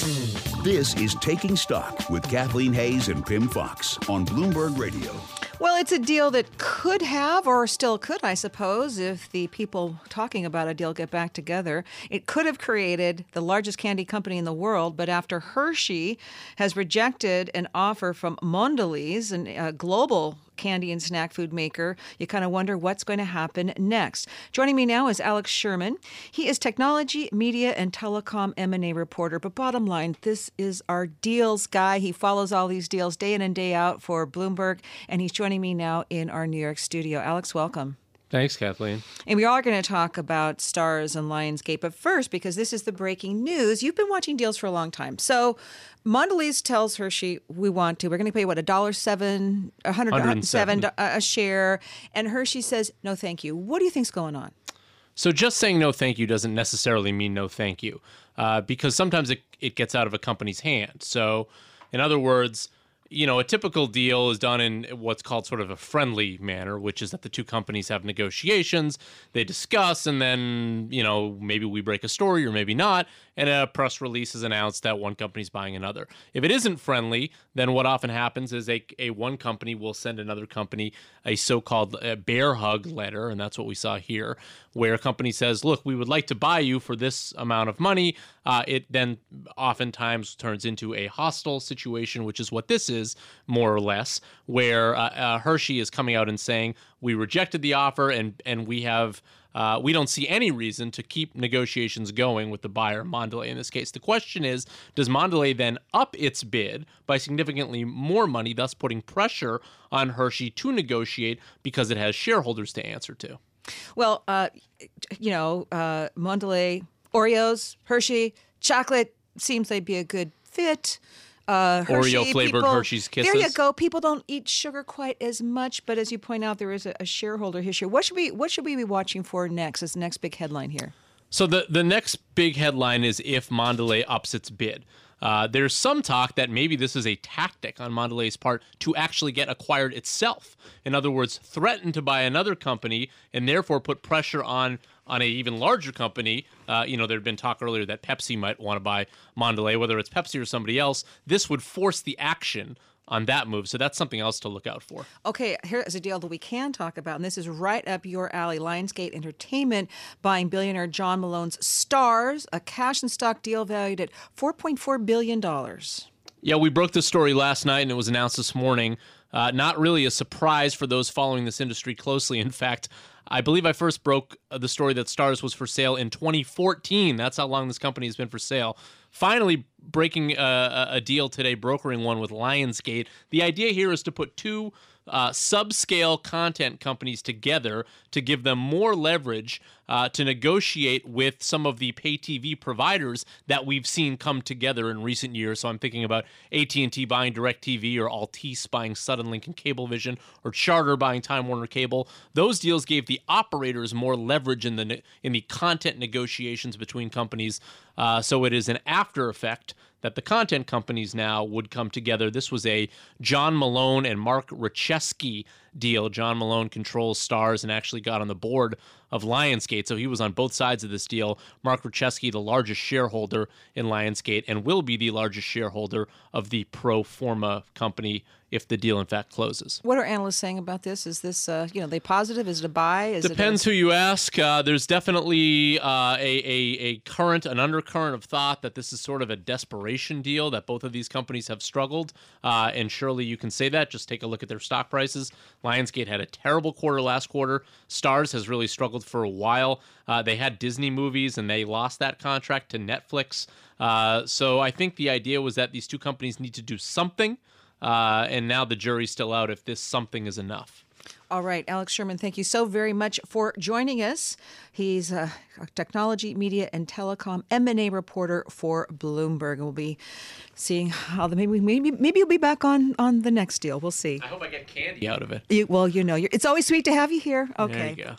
This is Taking Stock with Kathleen Hays and Pimm Fox on Bloomberg Radio. Well, it's a deal that could have, or still could, I suppose, if the people talking about a deal get back together. It could have created the largest candy company in the world, but after Hershey has rejected an offer from Mondelez, a global candy and snack food maker, you kind of wonder what's going to happen next. Joining me now is Alex Sherman. He is technology, media, and telecom M&A reporter. But bottom line, this is our deals guy. He follows all these deals day in and day out for Bloomberg, and he's joining me now in our New York studio. Alex, welcome. Thanks, Kathleen. And we are going to talk about Starz and Lionsgate. But first, because this is the breaking news, you've been watching deals for a long time. So Mondelez tells Hershey, we want to. We're going to pay, what, a dollar seven, a hundred seven a share. And Hershey says, no, thank you. What do you think's going on? So just saying no thank you doesn't necessarily mean no thank you uh, because sometimes it, it gets out of a company's hand. So, in other words, you know, a typical deal is done in what's called sort of a friendly manner, which is that the two companies have negotiations, they discuss, and then, you know, maybe we break a story or maybe not, and a press release is announced that one company's buying another. If it isn't friendly, then what often happens is a, a one company will send another company a so-called uh, bear hug letter, and that's what we saw here, where a company says, "Look, we would like to buy you for this amount of money." Uh, it then oftentimes turns into a hostile situation, which is what this is more or less, where uh, uh Hershey is coming out and saying, "We rejected the offer, and and we have." Uh, we don't see any reason to keep negotiations going with the buyer, Mondelez, in this case. The question is Does Mondelez then up its bid by significantly more money, thus putting pressure on Hershey to negotiate because it has shareholders to answer to? Well, uh, you know, uh, Mondelez, Oreos, Hershey, chocolate seems they'd be a good fit uh, Oreo flavored Hershey's Kisses. There you go. People don't eat sugar quite as much, but as you point out, there is a, a shareholder issue. What should we What should we be watching for next? As the next big headline here. So the the next big headline is if Mondelez ups its bid. Uh, there's some talk that maybe this is a tactic on Mondelez's part to actually get acquired itself. In other words, threaten to buy another company and therefore put pressure on on a even larger company. Uh, you know, there had been talk earlier that Pepsi might want to buy Mondelez, whether it's Pepsi or somebody else. This would force the action on that move. So that's something else to look out for. Okay, here is a deal that we can talk about, and this is right up your alley. Lionsgate Entertainment buying billionaire John Malone's Starz, a cash and stock deal valued at $4.4 billion. Yeah, we broke this story last night and it was announced this morning. Uh, not really a surprise for those following this industry closely. In fact, I believe I first broke uh, the story that Starz was for sale in 2014. That's how long this company has been for sale. Finally, breaking uh, a, a deal today, brokering one with Lionsgate. The idea here is to put two uh, subscale content companies together to give them more leverage uh, to negotiate with some of the pay TV providers that we've seen come together in recent years. So I'm thinking about AT&T buying DirecTV or Altice buying Suddenlink and Cablevision or Charter buying Time Warner Cable. Those deals gave the operators more leverage in the in the content negotiations between companies. Uh, so it is an after effect that the content companies now would come together. This was a John Malone and Mark Rachesky deal. John Malone controls Starz and actually got on the board of Lionsgate, so he was on both sides of this deal. Mark Rachesky, the largest shareholder in Lionsgate, and will be the largest shareholder of the pro forma company if the deal in fact closes. What are analysts saying about this? Is this, uh, you know, they positive? Is it a buy? Is Depends a- who you ask. Uh, there's definitely uh, a, a, a current, an undercurrent of thought that this is sort of a desperation deal, that both of these companies have struggled. Uh, and surely you can say that. Just take a look at their stock prices. Lionsgate had a terrible quarter last quarter. Starz has really struggled for a while. Uh, they had Disney movies and they lost that contract to Netflix. Uh, so I think the idea was that these two companies need to do something. Uh, and now the jury's still out if this something is enough. All right, Alex Sherman, thank you so very much for joining us. He's a technology, media, and telecom M&A reporter for Bloomberg. We'll be seeing how the maybe maybe maybe you'll be back on on the next deal. We'll see. I hope I get candy out of it. You, well, you know, it's always sweet to have you here. Okay. There you go.